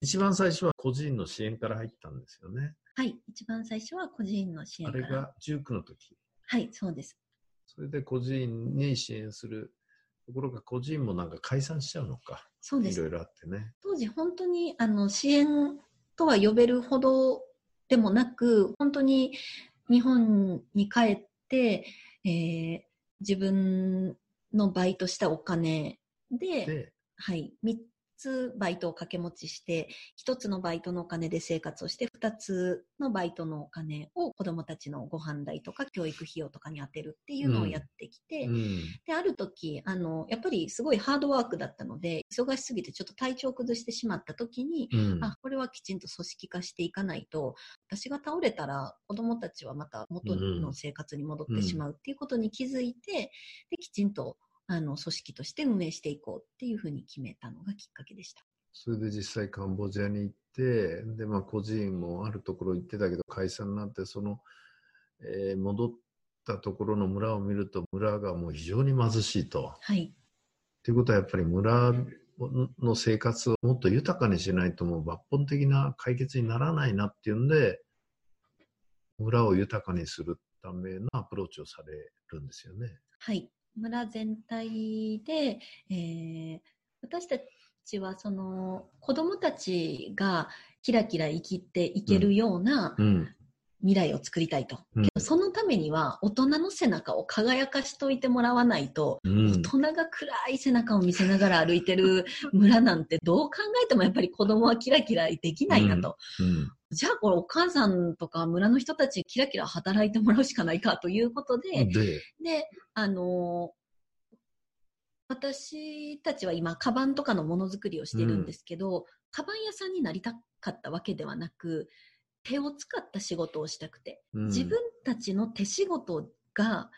一番最初は個人の支援から入ったんですよね。はい。一番最初は個人の支援から。あれが19の時。はい、そうです。それで個人に支援する。ところが個人もなんか解散しちゃうのか。そうですいろ。いろあってね。当時本当にあの支援とは呼べるほどでもなく、本当に日本に帰って、えー自分のバイトしたお金で、で、はい、3つバイトを掛け持ちして、1つのバイトのお金で生活をして、2つのバイトのお金を子供たちのご飯代とか教育費用とかに充てるっていうのをやってきて、うん。で、ある時、あの、やっぱりすごいハードワークだったので、忙しすぎてちょっと体調を崩してしまった時に、うん。あ、これはきちんと組織化していかないと、私が倒れたら子供たちはまた元の生活に戻ってしまうっていうことに気づいて、で、きちんと、あの、組織として運営していこうっていうふうに決めたのがきっかけでした。それで実際カンボジアに行って、で、まあ個人もあるところ行ってたけど解散になって、その、えー戻ったところの村を見ると、村がもう非常に貧しいと。はい。ということはやっぱり村の生活をもっと豊かにしないともう抜本的な解決にならないなっていうんで、村を豊かにするためのアプローチをされるんですよね。はい。村全体で、えー私たちはその子供たちがキラキラ生きていけるようなうん。未来を作りたいと。うんそのためには大人の背中を輝かしといてもらわないと、うん。大人が暗い背中を見せながら歩いてる村なんてどう考えてもやっぱり子供はキラキラできないなと。うん。じゃあこれお母さんとか村の人たちにキラキラ働いてもらうしかないかということで、で、で、あのー私たちは今、カバンとかのものづくりをしてるんですけど、カバン屋さんになりたかったわけではなく、手を使った仕事をしたくて、うん自分たちの手仕事が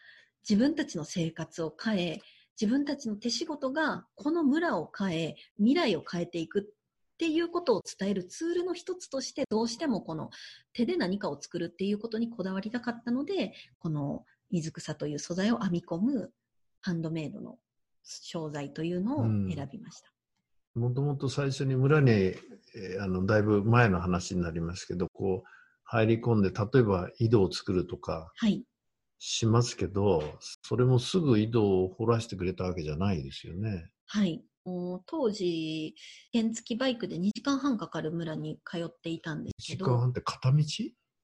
自分たちの生活を変え、自分たちの手仕事がこの村を変え、未来を変えていくっていうことを伝えるツールの一つとして、どうしてもこの手で何かを作るっていうことにこだわりたかったので、この水草という素材を編み込むハンドメイドの商材というのを選びました。もともと最初に村に、えーあの、だいぶ前の話になりますけど、こう、入り込んで、例えば井戸を作るとかはい。しますけど、それもすぐ井戸を掘らせてくれたわけじゃないですよね。はい。当時、原付バイクで2時間半かかる村に通っていたんで1すけど、時間半って片道？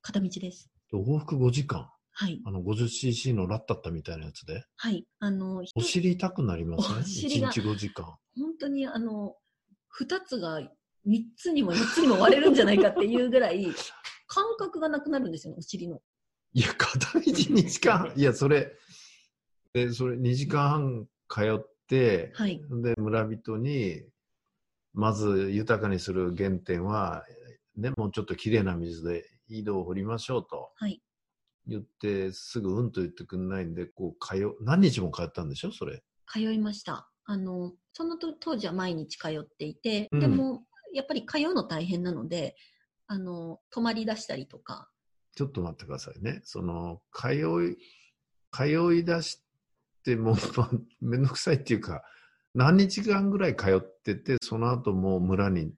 片道です。往復5時間？はい。あの、50cc のラッタッタみたいなやつで？はい。あの、お尻痛くなりません？お尻が ?1 日5時間。本当にあの、二つが三つにも四つにも割れるんじゃないかっていうぐらい、感覚がなくなるんですよね、お尻の。いや、片道2時間半。いや、それ、で、それ2時間半通って、はい。で、村人に、まず豊かにする原点は、ね、もうちょっときれいな水で井戸を掘りましょうとはい。言って、すぐうんと言ってくんないんで、こう、通、何日も通ったんでしょそれ。通いました。あの、そのと当時は毎日通っていて、うんでも、やっぱり通うの大変なので、あの、泊まり出したりとか、ちょっと待ってくださいね。その、通い、通い出しても、まあめんどくさいっていうか、何日間ぐらい通ってて、その後もう村に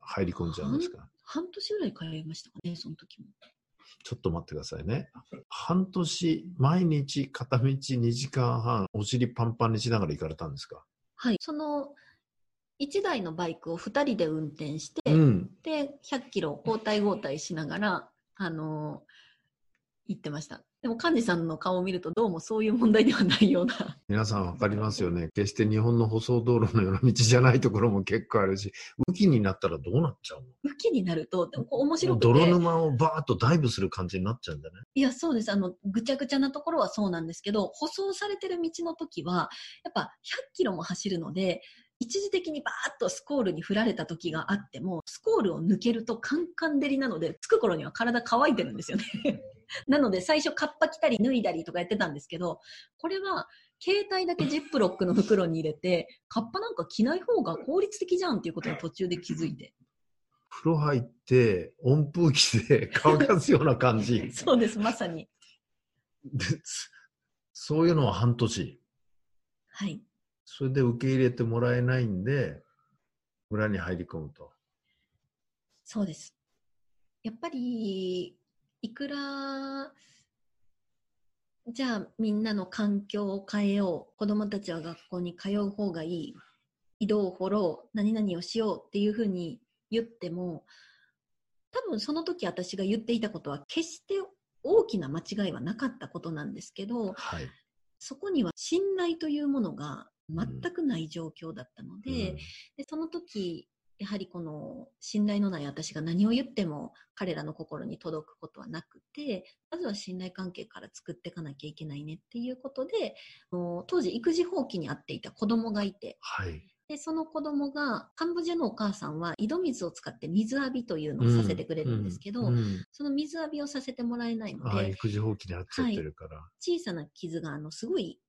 入り込んじゃうんですか？半年ぐらい通いましたかね、その時も。ちょっと待ってくださいね。半年、毎日片道2時間半、お尻パンパンにしながら行かれたんですか？はい。その、1台のバイクを2人で運転して、うん。で、100キロ交代交代しながら、あの行ってました。でも、幹事さんの顔を見ると、どうもそういう問題ではないような。皆さんわかりますよね。決して日本の舗装道路のような道じゃないところも結構あるし、雨季になったらどうなっちゃうの？雨季になると、でもこう面も白くて。う泥沼をバーッとダイブする感じになっちゃうんだね。いや、そうです。あの、ぐちゃぐちゃなところはそうなんですけど、舗装されてる道の時は、やっぱ100キロも走るので、一時的にバーッとスコールに振られた時があっても、スコールを抜けるとカンカン照りなので、着く頃には体乾いてるんですよね。なので、最初カッパ着たり脱いだりとかやってたんですけど、これは、携帯だけジップロックの袋に入れて、カッパなんか着ない方が効率的じゃんっていうことに途中で気づいて。風呂入って、温風機で乾かすような感じ。そうです、まさに。そういうのは半年。はい。それで受け入れてもらえないんで、村に入り込むと。そうです。やっぱり、いくら、じゃあみんなの環境を変えよう。子供たちは学校に通う方がいい。井戸を掘ろう。何々をしようっていうふうに言っても、多分その時私が言っていたことは決して大きな間違いはなかったことなんですけど、はい。そこには信頼というものが全くない状況だったので、うん。でその時やはりこの信頼のない私が何を言っても彼らの心に届くことはなくてまずは信頼関係から作っていかなきゃいけないねっていうことで当時育児放棄にあっていた子供がいてはい。でその子供がカンボジアのお母さんは井戸水を使って水浴びというのをさせてくれるんですけど、うん。うん。その水浴びをさせてもらえないのああ、で育児放棄になっちゃってるから。小さな傷があのすごい、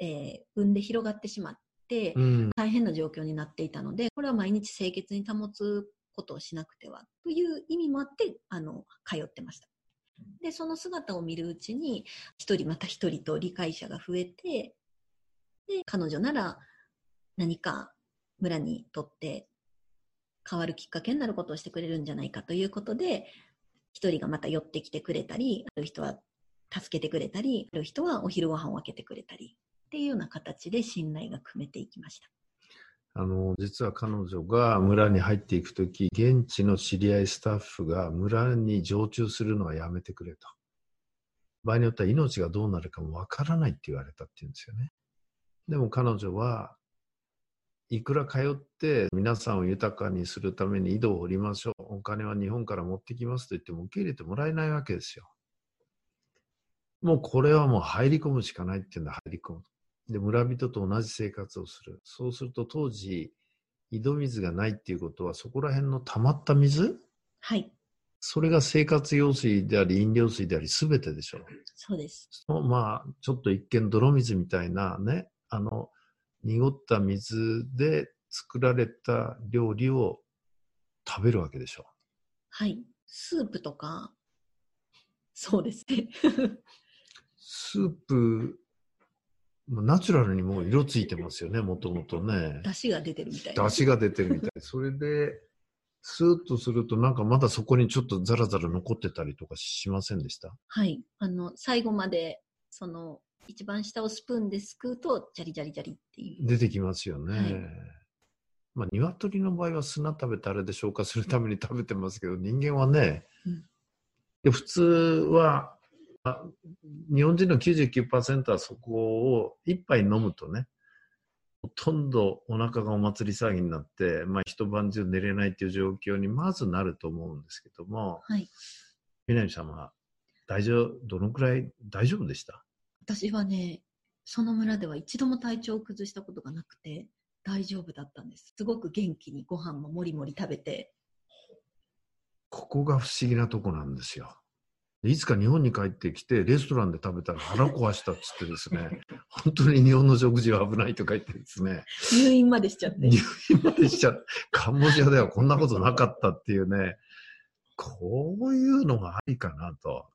えー、産んで広がってしまって、うん。大変な状況になっていたので、これは毎日清潔に保つことをしなくてはという意味もあって、あの、通ってました。で、その姿を見るうちに、一人また一人と理解者が増えて、で、彼女なら何か村にとって変わるきっかけになることをしてくれるんじゃないかということで、一人がまた寄ってきてくれたり、ある人は助けてくれたり、ある人はお昼ご飯を分けてくれたり、っていうような形で信頼が組めていきました。あの、実は彼女が村に入っていくとき、現地の知り合いスタッフが村に常駐するのはやめてくれと。場合によっては命がどうなるかもわからないって言われたって言うんですよね。でも彼女はいくら通って皆さんを豊かにするために井戸を掘りましょう。お金は日本から持ってきますと言っても受け入れてもらえないわけですよ。もうこれはもう入り込むしかないっていうんで入り込む。で、村人と同じ生活をする。そうすると当時、井戸水がないっていうことは、そこら辺の溜まった水？はい、それが生活用水であり、飲料水であり、すべてでしょう。そうです。まあ、ちょっと一見泥水みたいなね、あの、濁った水で作られた料理を食べるわけでしょはい。スープとか、そうですね。スープ、ナチュラルにもう色ついてますよね、もともとね。出汁が出てるみたいな。出汁が出てるみたい。それで、スーッとすると、なんかまだそこにちょっとザラザラ残ってたりとかしませんでした？はい。あの、最後まで、その、一番下をスプーンですくうと、ジャリジャリジャリっていう。出てきますよね。はいまあ、鶏の場合は砂食べてあれで消化するために食べてますけど、人間はね、うんで普通は、あ日本人の99%はそこを一杯飲むとね、ほとんどお腹がお祭り騒ぎになって、まあ、一晩中寝れないっていう状況にまずなると思うんですけども、はい。南さんは大丈夫、どのくらい大丈夫でした？私はね、その村では一度も体調を崩したことがなくて、大丈夫だったんです。すごく元気にご飯ももりもり食べて、ここが不思議なとこなんですよ。いつか日本に帰ってきて、レストランで食べたら腹 壊したっつってですね、本当に日本の食事は危ないとか言ってですね、入院までしちゃって入。院までしちゃう。カンボジアではこんなことなかったっていうね、こういうのがありかなと。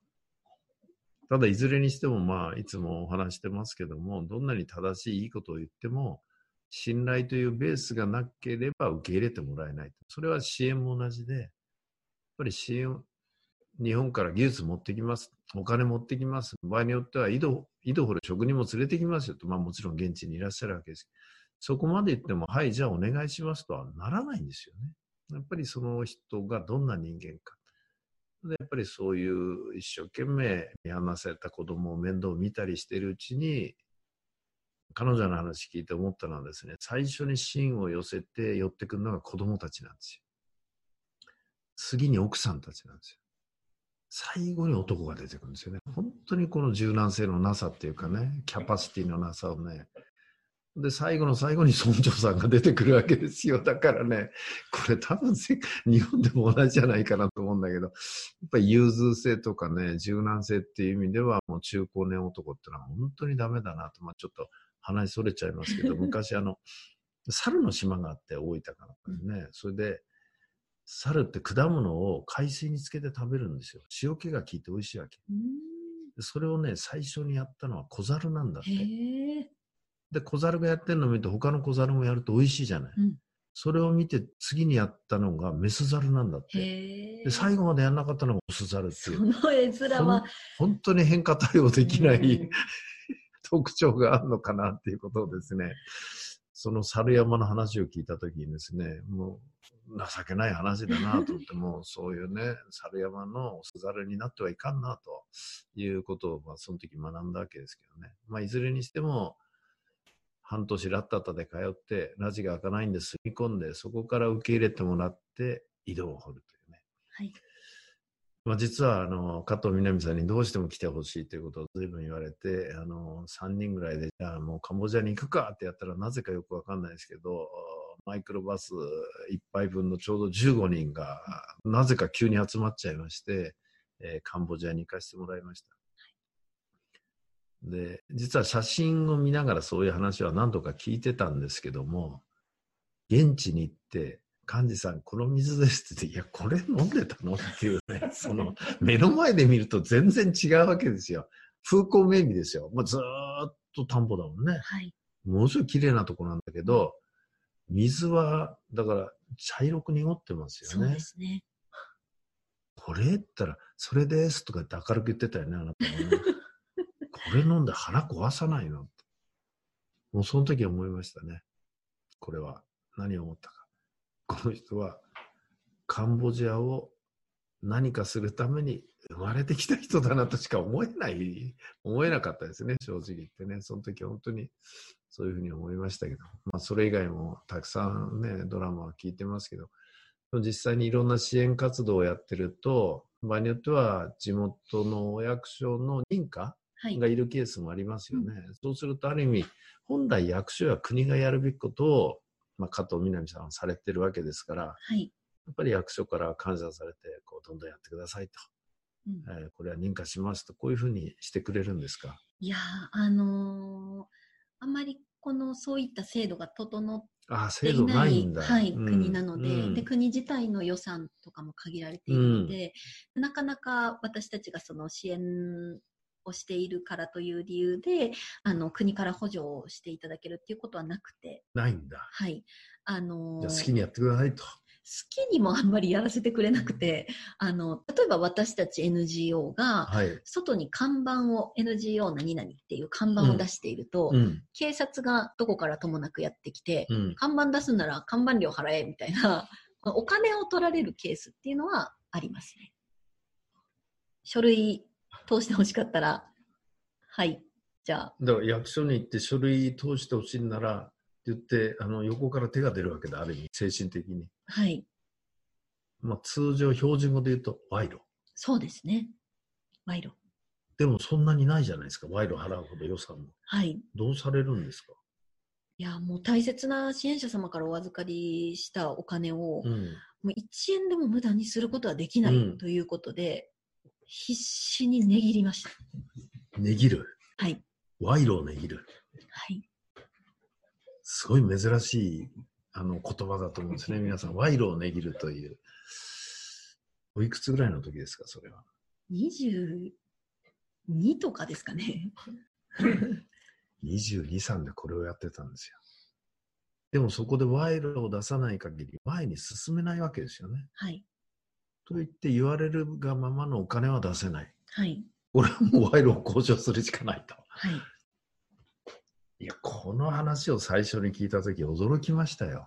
ただ、いずれにしても、まあ、いつもお話してますけども、どんなに正しいいいことを言っても、信頼というベースがなければ受け入れてもらえない。それは支援も同じで、やっぱり支援、日本から技術持ってきます。お金持ってきます。場合によっては井戸、井戸掘る職人も連れてきますよと。まあもちろん現地にいらっしゃるわけです。そこまで言っても、はい、じゃあお願いしますとはならないんですよね。やっぱりその人がどんな人間か。で、やっぱりそういう一生懸命見放された子供を面倒見たりしているうちに、彼女の話聞いて思ったのはですね、最初に芯を寄せて寄ってくるのが子供たちなんですよ。次に奥さんたちなんですよ。最後に男が出てくるんですよね。本当にこの柔軟性のなさっていうかね、キャパシティのなさをね。で、最後の最後に村長さんが出てくるわけですよ。だからね、これ多分せ日本でも同じじゃないかなと思うんだけど、やっぱり融通性とかね、柔軟性っていう意味では、もう中高年男ってのは本当にダメだなと、まあちょっと話それちゃいますけど、昔あの、猿の島があって、大分かなんかにね、それで、猿って果物を海水につけて食べるんですよ。塩気が効いて美味しいわけ。それをね、最初にやったのは小猿なんだって。で、小猿がやってるのを見て、他の小猿もやると美味しいじゃない。うんそれを見て、次にやったのがメス猿なんだって。で、最後までやんなかったのがオス猿ってそいう。の絵面は、本当に変化対応できない、うん 特徴があるのかなっていうことをですね、その猿山の話を聞いたときにですね、もう情けない話だなと思って、もうそういうね、猿山のオス猿になってはいかんなということを、まあ、その時学んだわけですけどね。まあ、いずれにしても、半年ラッタッタで通って、ラジが開かないんで住み込んで、そこから受け入れてもらって、井戸を掘るというね。はい。まあ、実はあの加藤みなみさんにどうしても来てほしいということを随分言われてあの3人ぐらいでじゃあもうカンボジアに行くかってやったらなぜかよくわかんないですけどマイクロバス1杯分のちょうど15人がなぜか急に集まっちゃいまして、えーカンボジアに行かせてもらいました。で実は写真を見ながらそういう話は何度か聞いてたんですけども現地に行って幹事さん、この水ですって言って、いや、これ飲んでたの？っていうね、その、目の前で見ると全然違うわけですよ。風光明媚ですよ。もうずーっと田んぼだもんね。はい。ものすごい綺麗なとこなんだけど、水は、だから、茶色く濁ってますよねそうで。すね。これって言ったら、それですとか言って明るく言ってたよね、あなたもね。これ飲んで腹壊さないのもうその時思いましたね。これは。何を思ったか。この人は、カンボジアを何かするために生まれてきた人だなとしか思えない、思えなかったですね、正直言ってね。その時本当にそういうふうに思いましたけど。まあ、それ以外もたくさんね、ドラマは聞いてますけど、実際にいろんな支援活動をやってると、場合によっては地元のお役所の認可はい。がいるケースもありますよね。そうするとある意味、本来役所や国がやるべきことを、まあ、加藤みなみさんはされてるわけですから、はい。やっぱり役所から感謝されて、こうどんどんやってくださいと、うんえーこれは認可しますと、こういうふうにしてくれるんですか？いやー、あのーあんまりこのそういった制度が整っああ、ていなないはい、うん国なので,、うんで、国自体の予算とかも限られているので、なかなか私たちがその支援をしているからという理由で、あの国から補助をしていただけるっていうことはなくて、ないんだ。はい。あのーじゃあ好きにやってくださいと。好きにもあんまりやらせてくれなくて、あの、例えば私たち NGO が、はい。外に看板を NGO 何々っていう看板を出していると、うん。警察がどこからともなくやってきて、うん。看板出すなら看板料払えみたいな、お金を取られるケースっていうのはありますね。書類通してほしかったら、はい、じゃあ、だから役所に行って書類通してほしいならって言って、あの横から手が出るわけだ、ある意味、精神的に。はい、まあ、通常、標準語で言うと賄賂。そうですね。賄賂。でもそんなにないじゃないですか、賄賂払うほど予算も。はい。どうされるんですか？いや、もう大切な支援者様からお預かりしたお金を、うん。もう1円でも無駄にすることはできなうんいということで、必死に値切りました。値切る？はい。賄賂を値切る。はい。すごい珍しいあの言葉だと思うんですね。皆さん、賄賂を値切るという。おいくつぐらいの時ですか、それは？22とかですかね。22、3でこれをやってたんですよ。でもそこで賄賂を出さない限り前に進めないわけですよね。はい。と言って言われるがままのお金は出せない。はい。これはもう賄賂を交渉するしかないと。はい。この話を最初に聞いたとき驚きましたよ。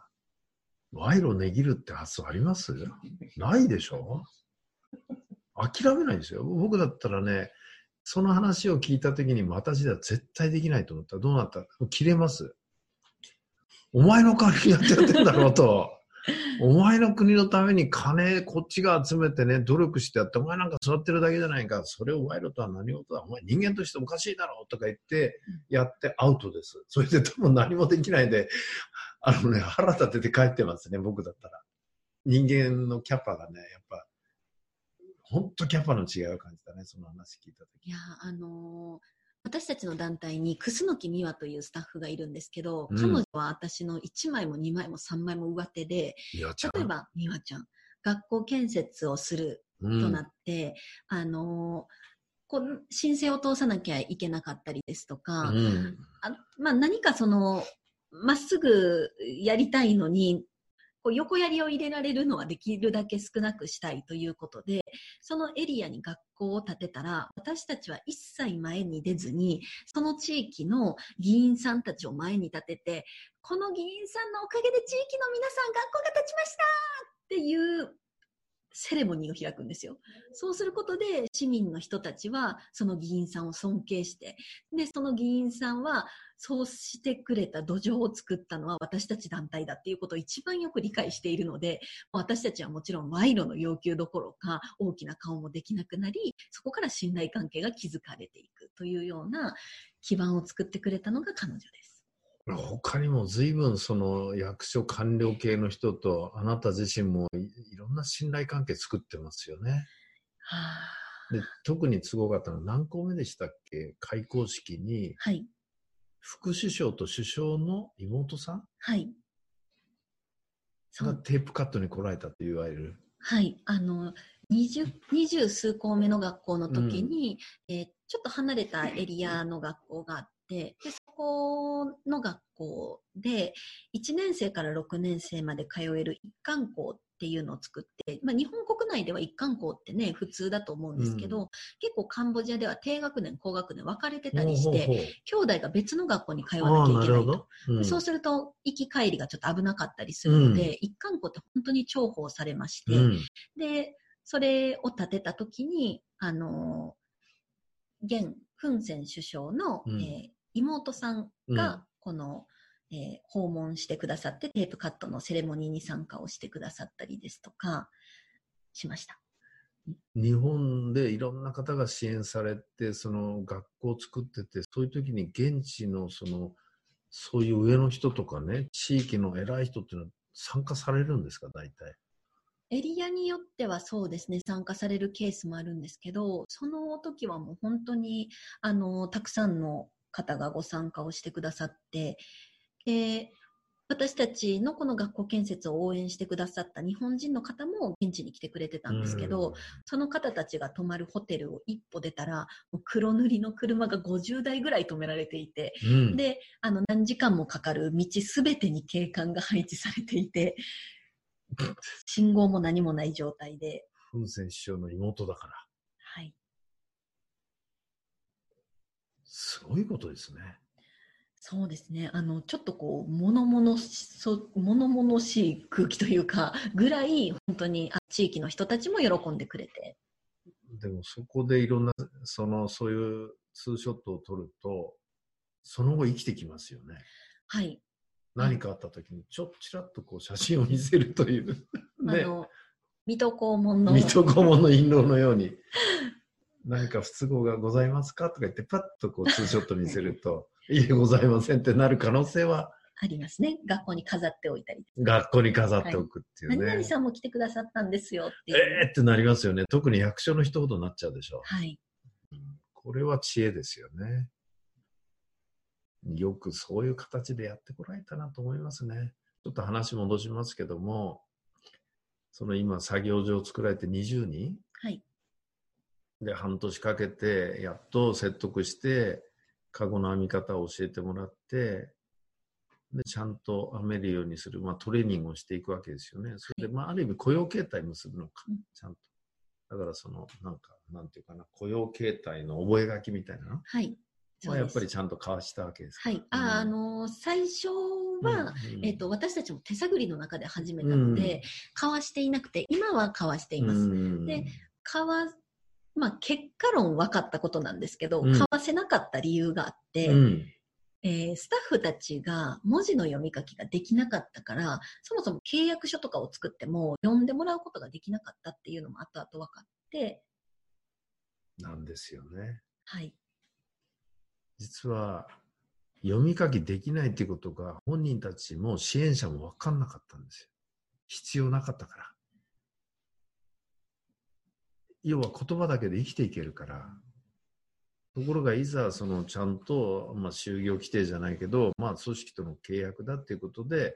賄賂を値切るって発想あります？ないでしょ？諦めないですよ。僕だったらね、その話を聞いたときに私では絶対できないと思ったらどうなった？切れます。お前の代わりにやってやってんだろうと。お前の国のために金こっちが集めてね、努力してやって、お前なんか座ってるだけじゃないか。それを賄賂とは何事だ。お前人間としておかしいだろうとか言って、やってアウトです。それで多分何もできないで、あのね、腹立てて帰ってますね、僕だったら。人間のキャパがね、やっぱ、本当キャパの違いを感じたね、その話聞いたとき。いや、あのー私たちの団体に楠木美和というスタッフがいるんですけど、うん。彼女は私の1枚も2枚も3枚も上手で、例えば美和ちゃん、学校建設をするうん。となって、あのーこう申請を通さなきゃいけなかったりですとか、うん。あまあ、何かその、まっすぐやりたいのに、こう横槍を入れられるのはできるだけ少なくしたいということで、そのエリアに学校を建てたら、私たちは一切前に出ずに、その地域の議員さんたちを前に立てて、この議員さんのおかげで地域の皆さん学校が建ちましたっていうセレモニーを開くんですよ。そうすることで市民の人たちはその議員さんを尊敬して、で、その議員さんはそうしてくれた土壌を作ったのは私たち団体だっていうことを一番よく理解しているので、私たちはもちろん賄賂の要求どころか大きな顔もできなくなり、そこから信頼関係が築かれていくというような基盤を作ってくれたのが彼女です。他にも随分その役所官僚系の人とあなた自身もいいろんな信頼関係作ってますよね。はあ、で特に都合があったのは何校目でしたっけ？開校式にはい、副首相と首相の妹さん？はい。がテープカットに来られたといわれる。はい、あの、二十、二十数校目の学校の時に、えーちょっと離れたエリアの学校があって、で、そこの学校で、1年生から6年生まで通える一貫校っていうのを作って、まあ、日本国内では一貫校ってね、普通だと思うんですけど、う結構カンボジアでは低学年、高学年分かれてたりして、兄弟が別の学校に通わなきゃないけないと。ど。うん。そうすると、行き帰りがちょっと危なかったりするので、うん。一貫校って本当に重宝されまして、うん。で、それを立てたときに、あの、現、フン・セン首相の、うん。えー妹さんうんが、この、えー訪問してくださって、テープカットのセレモニーに参加をしてくださったりですとか、しました。日本でいろんな方が支援されて、その学校を作ってて、そういう時に現地のその、そういう上の人とかね、地域の偉い人っていうのは参加されるんですか、大体。エリアによってはそうですね、参加されるケースもあるんですけど、その時はもう本当に、あの、たくさんの方がご参加をしてくださって、で、私たちのこの学校建設を応援してくださった日本人の方も現地に来てくれてたんですけど、その方たちが泊まるホテルを一歩出たら、黒塗りの車が50台ぐらい止められていて、うん、で、あの、何時間もかかる道すべてに警官が配置されていて、信号も何もない状態で、フン・セン首相の妹だから。はい。すごいことですね。そうですね。あの、ちょっとこう、物々し、そ物々しい空気というか、ぐらい、本当に、あ地域の人たちも喜んでくれて。でもそこでいろんな、その、そういうツーショットを撮ると、その後生きてきますよね。はい。何かあった時に、ちょっちらっとこう写真を見せるという。ね。あの、水戸黄門の、水戸黄門の印籠のように、何か不都合がございますかとか言って、パッとこうツーショット見せると、いえ、ございませんってなる可能性は、ありますね。学校に飾っておいたり。学校に飾っておくっていうね。何々さんも来てくださったんですよっていう。えーってなりますよね。特に役所の一言になっちゃうでしょ。はい。これは知恵ですよね。よくそういう形でやってこられたなと思いますね。ちょっと話戻しますけども、その今作業所を作られて20人はい。で半年かけてやっと説得して、カゴの編み方を教えてもらって、で、ちゃんと編めるようにする、まあトレーニングをしていくわけですよね。それで、まあある意味雇用形態結ぶのかうん、ちゃんと。だからその、なんか、なんていうかな、雇用形態の覚書みたいなの？はい。まあ、やっぱりちゃんと交わしたわけですか？はい。あ、あのー最初は、うんえっ、と、私たちも手探りの中で始めたので、交わしていなくて、今は交わしています。うんで交わ、まあ、結果論分かったことなんですけど、うん交わせなかった理由があって、うんえースタッフたちが文字の読み書きができなかったから、そもそも契約書とかを作っても読んでもらうことができなかったっていうのも後々分かって、なんですよね。はい。実は、読み書きできないっていうことが本人たちも支援者も分かんなかったんですよ。必要なかったから。要は言葉だけで生きていけるから。ところがいざそのちゃんと、まあ、就業規定じゃないけど、まあ、組織との契約だっていうことで、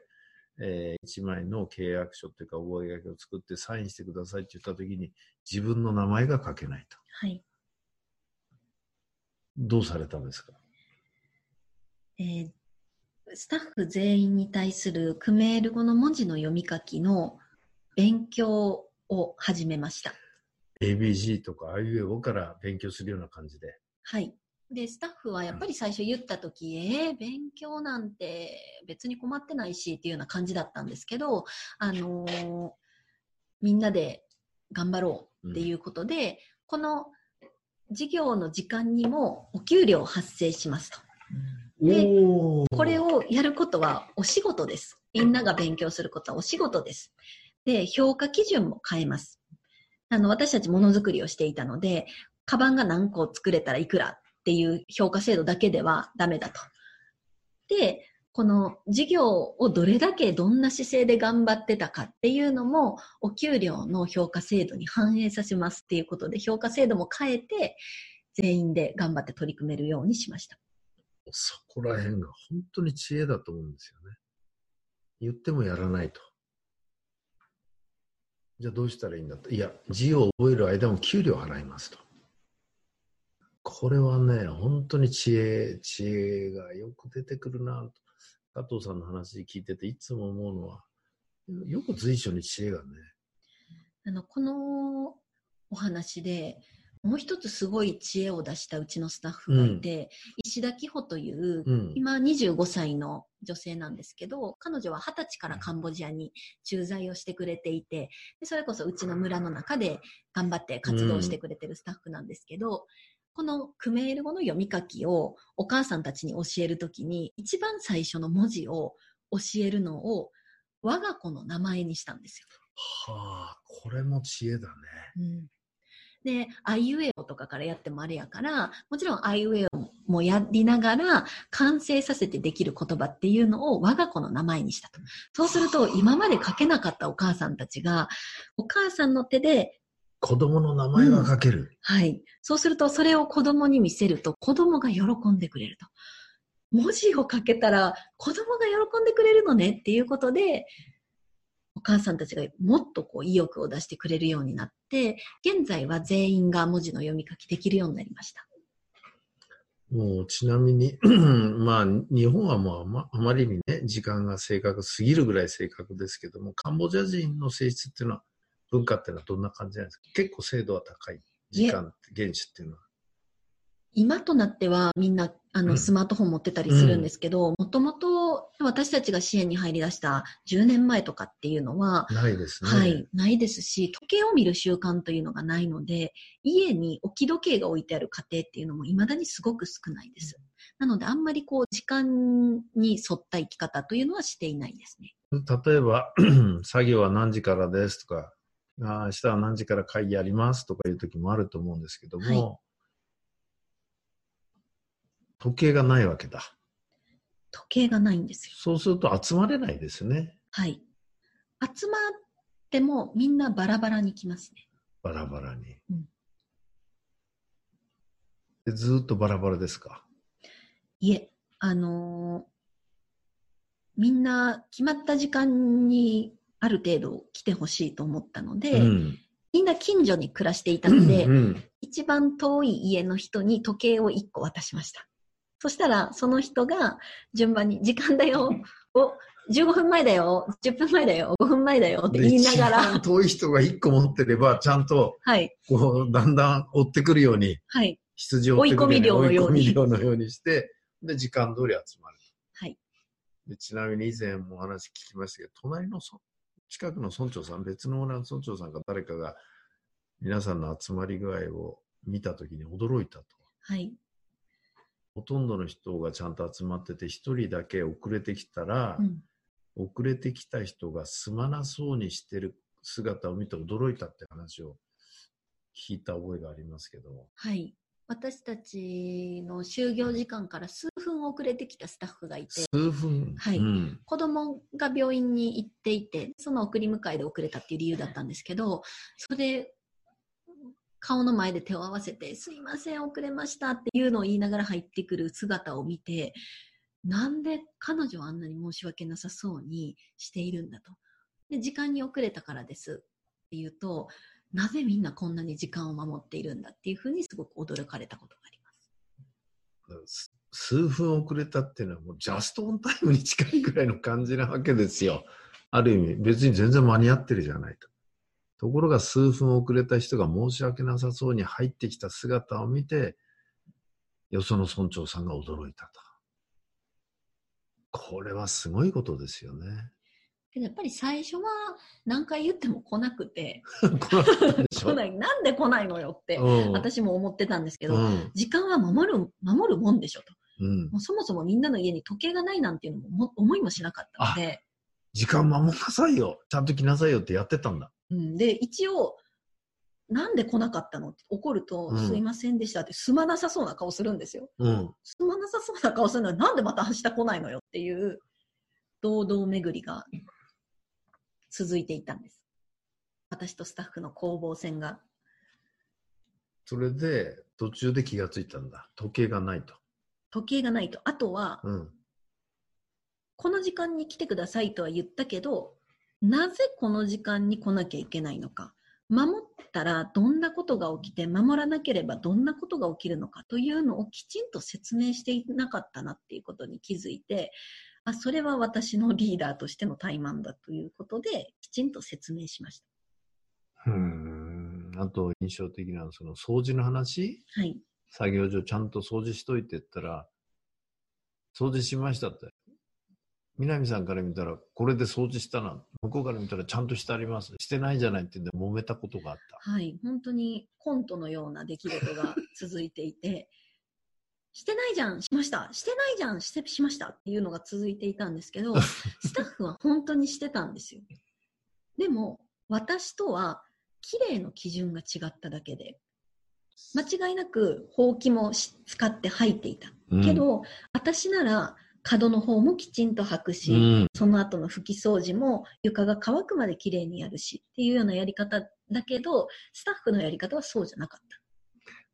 えー一枚の契約書っていうか覚書を作ってサインしてくださいって言ったときに自分の名前が書けないと。はい。どうされたんですか？えースタッフ全員に対するクメール語の文字の読み書きの勉強を始めました。?ABG とかあいうえおから勉強するような感じで。はい。で、スタッフはやっぱり最初言った時、えー、勉強なんて別に困ってないしっていうような感じだったんですけど、あのーみんなで頑張ろうっていうことで、この授業の時間にもお給料発生しますと。でこれをやることはお仕事です。みんなが勉強することはお仕事です。で、評価基準も変えます。あの、私たちものづくりをしていたので、カバンが何個作れたらいくらっていう評価制度だけではダメだと。で、この事業をどれだけどんな姿勢で頑張ってたかっていうのも、お給料の評価制度に反映させますっていうことで、評価制度も変えて、全員で頑張って取り組めるようにしました。そこら辺が本当に知恵だと思うんですよね。言ってもやらないと。じゃあどうしたらいいんだと。いや、字を覚える間も給料払いますと。これはね、本当に知恵、知恵がよく出てくるなと。加藤さんの話聞いてていつも思うのは、よく随所に知恵がね。あの、このお話で、もう一つすごい知恵を出したうちのスタッフがいて、石田紀穂という、うん。今25歳の女性なんですけど、彼女は20歳からカンボジアに駐在をしてくれていて、でそれこそうちの村の中で頑張って活動してくれてるスタッフなんですけど、このクメール語の読み書きをお母さんたちに教えるときに、一番最初の文字を教えるのを我が子の名前にしたんですよ。はあ、これも知恵だね。うんで、あいうえおとかからやってもあれやから、もちろんあいうえおもやりながら完成させてできる言葉っていうのを我が子の名前にしたと。そうすると、今まで書けなかったお母さんたちが、お母さんの手で、子供の名前が書ける。はい。そうすると、それを子供に見せると、子供が喜んでくれると。文字を書けたら、子供が喜んでくれるのねっていうことで、お母さんたちがもっとこう意欲を出してくれるようになって、現在は全員が文字の読み書きできるようになりました。もうちなみに、まあ、日本はもうあまあまりにね、時間が正確すぎるぐらい正確ですけども、カンボジア人の性質っていうのは、文化っていうのはどんな感じなんですか？結構精度は高い。時間現地っていうのは。今となってはみんなあうんのスマートフォン持ってたりするんですけど、もともと私たちが支援に入り出した10年前とかっていうのは、ないですね。はい、ないですし、時計を見る習慣というのがないので、家に置き時計が置いてある家庭っていうのも未だにすごく少ないです。なので、あんまりこう、時間に沿った生き方というのはしていないですね。例えば、作業は何時からですとか、あー明日は何時から会議ありますとかいう時もあると思うんですけども、はい時計がないわけだ。時計がないんですよ。そうすると集まれないですね。はい。集まってもみんなバラバラに来ますね。バラバラに。うんでずーっとバラバラですか？いえ、あのーみんな決まった時間にある程度来てほしいと思ったので、うん。みんな近所に暮らしていたので、うん一番遠い家の人に時計を1個渡しました。そしたら、その人が順番に、時間だよ、お、15分前だよ、10分前だよ、5分前だよってで言いなが一番ら、遠い人が1個持ってれば、ちゃんと、はい、こう、だんだん追ってくるように、はい、羊を追い込み量のように追い込み量のようにして、で、時間通り集まる。はい。でちなみに以前もお話聞きましたけど、隣のそ近くの村長さん、別の村の村長さんか誰かが、皆さんの集まり具合を見たときに驚いたと。はい、ほとんどの人がちゃんと集まってて、一人だけ遅れてきたら、うん、遅れてきた人がすまなそうにしてる姿を見て驚いたって話を聞いた覚えがありますけど。はい。私たちの就業時間から数分遅れてきたスタッフがいて、数分。はいうん子供が病院に行っていて、その送り迎えで遅れたっていう理由だったんですけど、それ、顔の前で手を合わせて、すいません、遅れましたっていうのを言いながら入ってくる姿を見て、なんで彼女はあんなに申し訳なさそうにしているんだと。で、時間に遅れたからですって言うと、なぜみんなこんなに時間を守っているんだっていうふうにすごく驚かれたことがあります。数分遅れたっていうのはもうジャストオンタイムに近いぐらいの感じなわけですよ。ある意味、別に全然間に合ってるじゃないと。ところが数分遅れた人が申し訳なさそうに入ってきた姿を見て、よその村長さんが驚いたと。これはすごいことですよね。やっぱり最初は何回言っても来なくて、来な い、なんで来ないのよって、うん私も思ってたんですけど、うん時間は守る、守るもんでしょと。うんもうそもそもみんなの家に時計がないなんていうのもも思いもしなかったので、時間守んなさいよ。ちゃんと来なさいよってやってたんだ。うん、で、一応、なんで来なかったの？って怒ると、うんすいませんでしたってすまなさそうな顔するんですよ。うん。すまなさそうな顔するのになんでまた明日来ないのよっていう堂々巡りが続いていたんです。私とスタッフの攻防戦が。それで、途中で気がついたんだ。時計がないと。時計がないと。あとは、うん。この時間に来てくださいとは言ったけど、なぜこの時間に来なきゃいけないのか。守ったらどんなことが起きて、守らなければどんなことが起きるのかというのをきちんと説明していなかったなっていうことに気づいて、あ、それは私のリーダーとしての怠慢だということで、きちんと説明しましうーん。あと、印象的なのは、その掃除の話？た。はい。作業所ちゃんと掃除しといてったら、掃除しましたって。南さんから見たら、これで掃除したな。向こうから見たら、ちゃんとしてあります。してないじゃないってんで、揉めたことがあった。はい。本当にコントのような出来事が続いていて、してないじゃん、しました。してないじゃん、してしましたっていうのが続いていたんですけど、スタッフは本当にしてたんですよ。でも、私とは、綺麗の基準が違っただけで、間違いなく、ほうきもし使って吐いていた。うんけど、私なら、角の方もきちんと履くし、うん。その後の拭き掃除も床が乾くまで綺麗にやるしっていうようなやり方だけど、スタッフのやり方はそうじゃなかった。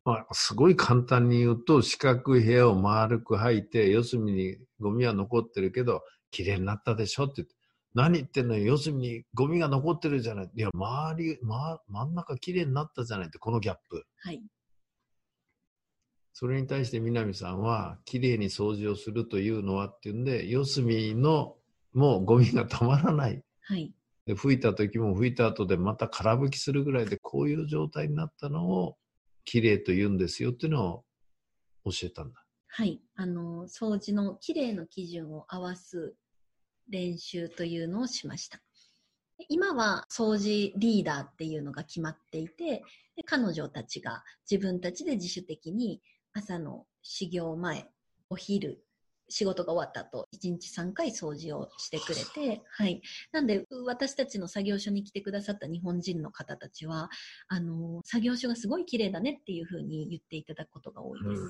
まあ、すごい簡単に言うと、四角い部屋を丸く履いて、四隅にゴミは残ってるけど、綺麗になったでしょって言って、何言ってんのよ、四隅にゴミが残ってるじゃない。いや、周り、ま、真ん中綺麗になったじゃないって、このギャップ。はい。それに対して南さんは、綺麗に掃除をするというのはっていうんで、四隅のもうゴミがたまらない。はい。で吹いた時も吹いた後でまた空吹きするぐらいでこういう状態になったのを綺麗と言うんですよっていうのを教えたんだ。はい。あの、掃除の綺麗の基準を合わす練習というのをしました。今は掃除リーダーっていうのが決まっていて、で彼女たちが自分たちで自主的に朝の始業前、お昼、仕事が終わった後、1日3回掃除をしてくれて、はい。なんで、私たちの作業所に来てくださった日本人の方たちは、あの、作業所がすごい綺麗だねっていうふうに言っていただくことが多いです。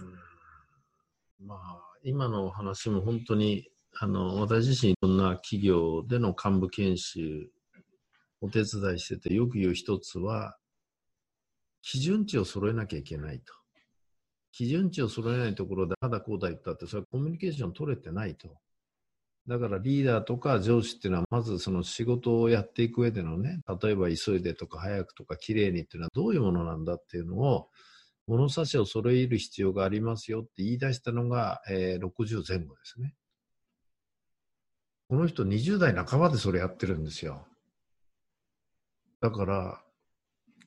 まあ、今のお話も本当に、あの、私自身いろんな企業での幹部研修、お手伝いしててよく言う一つは、基準値を揃えなきゃいけないと。基準値を揃えないところで、ああだこうだ言ったって、それはコミュニケーション取れてないと。だからリーダーとか上司っていうのは、まずその仕事をやっていく上でのね、例えば急いでとか早くとか綺麗にっていうのはどういうものなんだっていうのを、物差しを揃える必要がありますよって言い出したのが、えー60前後ですね。この人20代半ばでそれやってるんですよ。だから、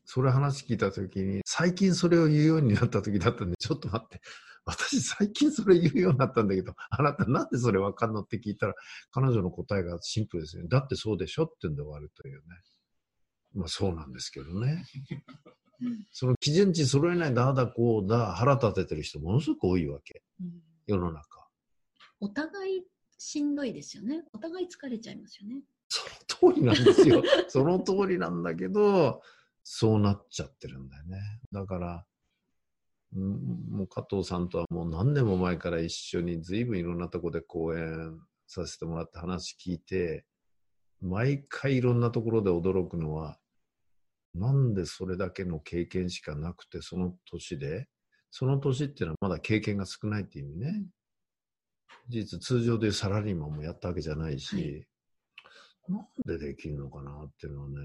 それ話聞いたときに、最近それを言うようになったときだったんで、ちょっと待って、私最近それ言うようになったんだけど、あなたなんでそれわかんのって聞いたら、彼女の答えがシンプルですね。だってそうでしょって言うんで終わるというね。まあそうなんですけどね。その基準値揃えないでああだこうだ腹立ててる人ものすごく多いわけ。うん世の中。お互いしんどいですよね。お互い疲れちゃいますよね。その通りなんですよ。その通りなんだけど、そうなっちゃってるんだよね。だから、うんもう加藤さんとはもう何年も前から一緒に随分いろんなとこで講演させてもらって話聞いて、毎回いろんなところで驚くのは、なんでそれだけの経験しかなくて、その年で、その年っていうのはまだ経験が少ないっていう意味ね。事実、通常でいうサラリーマンもやったわけじゃないし、なんでできるのかなっていうのはね、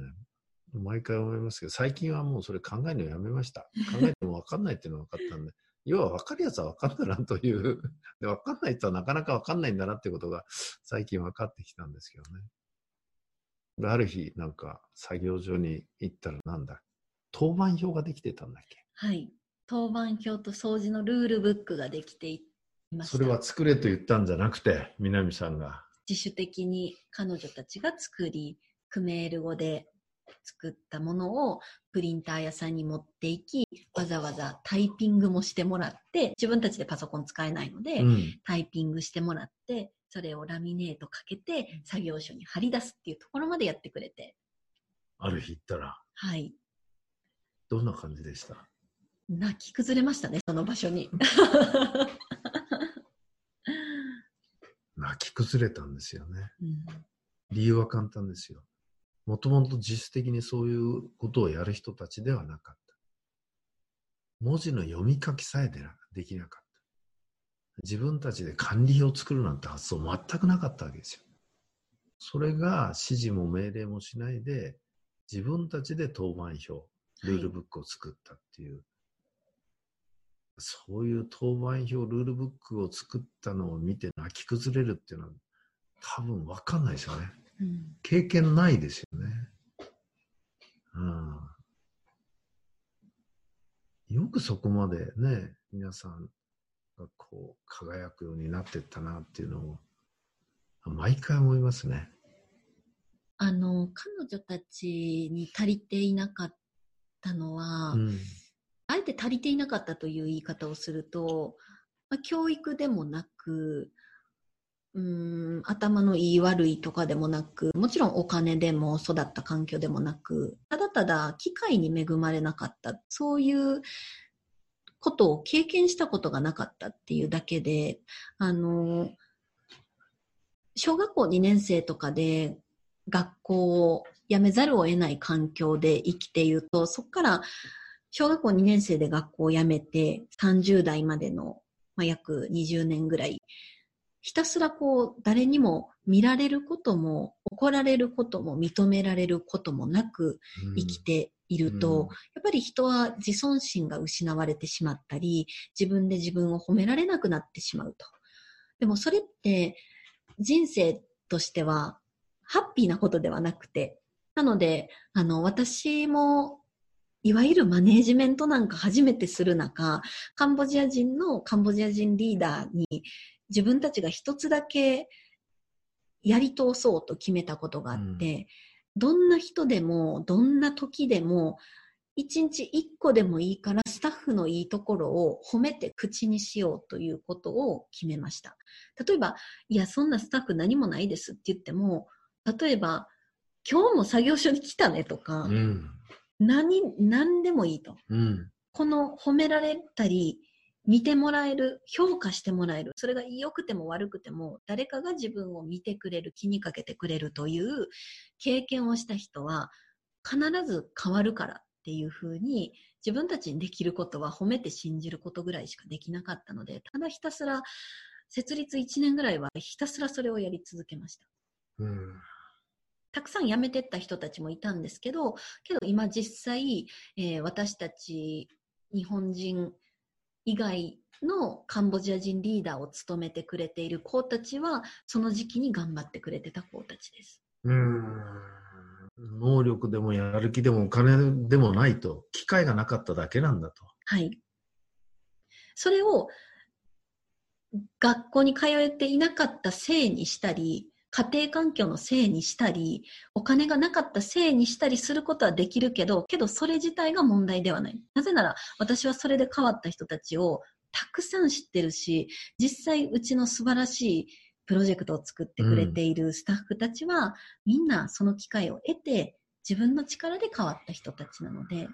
毎回思いますけど、最近はもうそれ考えるのやめました。考えても分かんないっていうのが分かったんで、要は分かるやつは分かんだなという、で分かんない人はなかなか分かんないんだなっていうことが最近分かってきたんですけどね。である日、なんか作業所に行ったらなんだ、当番表ができてたんだっけ？はい。当番表と掃除のルールブックができていました。それは作れと言ったんじゃなくて、南さんが。自主的に彼女たちが作り、クメール語で作ったものをプリンター屋さんに持っていき、わざわざタイピングもしてもらって、自分たちでパソコン使えないので、うん。タイピングしてもらって、それをラミネートかけて作業所に貼り出すっていうところまでやってくれて、ある日行ったら、はい。どんな感じでした？泣き崩れましたね、その場所に。泣き崩れたんですよね。うん理由は簡単ですよ。もともと実質的にそういうことをやる人たちではなかった。文字の読み書きさえでなできなかった。自分たちで管理表を作るなんて発想全くなかったわけですよ。それが指示も命令もしないで、自分たちで当番表、ルールブックを作ったっていう。そういう当番表、ルールブックを作ったのを見て泣き崩れるっていうのは多分わかんないですよね。うん経験ないですよね。うん。よくそこまでね、皆さんがこう輝くようになってったなっていうのを、毎回思いますね。あの、彼女たちに足りていなかったのは、うん。あえて足りていなかったという言い方をすると、まあ、教育でもなく、うん、頭のいい悪いとかでもなく、もちろんお金でも育った環境でもなく、ただただ機会に恵まれなかった、そういうことを経験したことがなかったっていうだけで、あの、小学校2年生とかで学校を辞めざるを得ない環境で生きていると、そこから小学校2年生で学校を辞めて30代までの、まあ、約20年ぐらい、ひたすらこう誰にも見られることも怒られることも認められることもなく生きていると、うんやっぱり人は自尊心が失われてしまったり、自分で自分を褒められなくなってしまうと。でもそれって人生としてはハッピーなことではなくて、なので、あの、私も、いわゆるマネージメントなんか初めてする中、カンボジア人のカンボジア人リーダーに自分たちが一つだけやり通そうと決めたことがあって、どんな人でも、どんな時でも、一日一個でもいいからスタッフのいいところを褒めて口にしようということを決めました。例えば、いや、そんなスタッフ何もないですって言っても、例えば、今日も作業所に来たねとか、うん。何、何でもいいと。うん。この褒められたり、見てもらえる、評価してもらえる、それが良くても悪くても、誰かが自分を見てくれる、気にかけてくれるという経験をした人は、必ず変わるからっていうふうに、自分たちにできることは褒めて信じることぐらいしかできなかったので、ただひたすら、設立1年ぐらいはひたすらそれをやり続けました。うん。たくさん辞めてった人たちもいたんですけど、けど今実際、えー私たち日本人以外のカンボジア人リーダーを務めてくれている子たちは、その時期に頑張ってくれてた子たちです。うん。能力でもやる気でもお金でもないと、機会がなかっただけなんだと。はい。それを学校に通えていなかったせいにしたり、家庭環境のせいにしたり、お金がなかったせいにしたりすることはできるけど、けどそれ自体が問題ではない。なぜなら私はそれで変わった人たちをたくさん知ってるし、実際うちの素晴らしいプロジェクトを作ってくれているスタッフたちは、みんなその機会を得て自分の力で変わった人たちなので、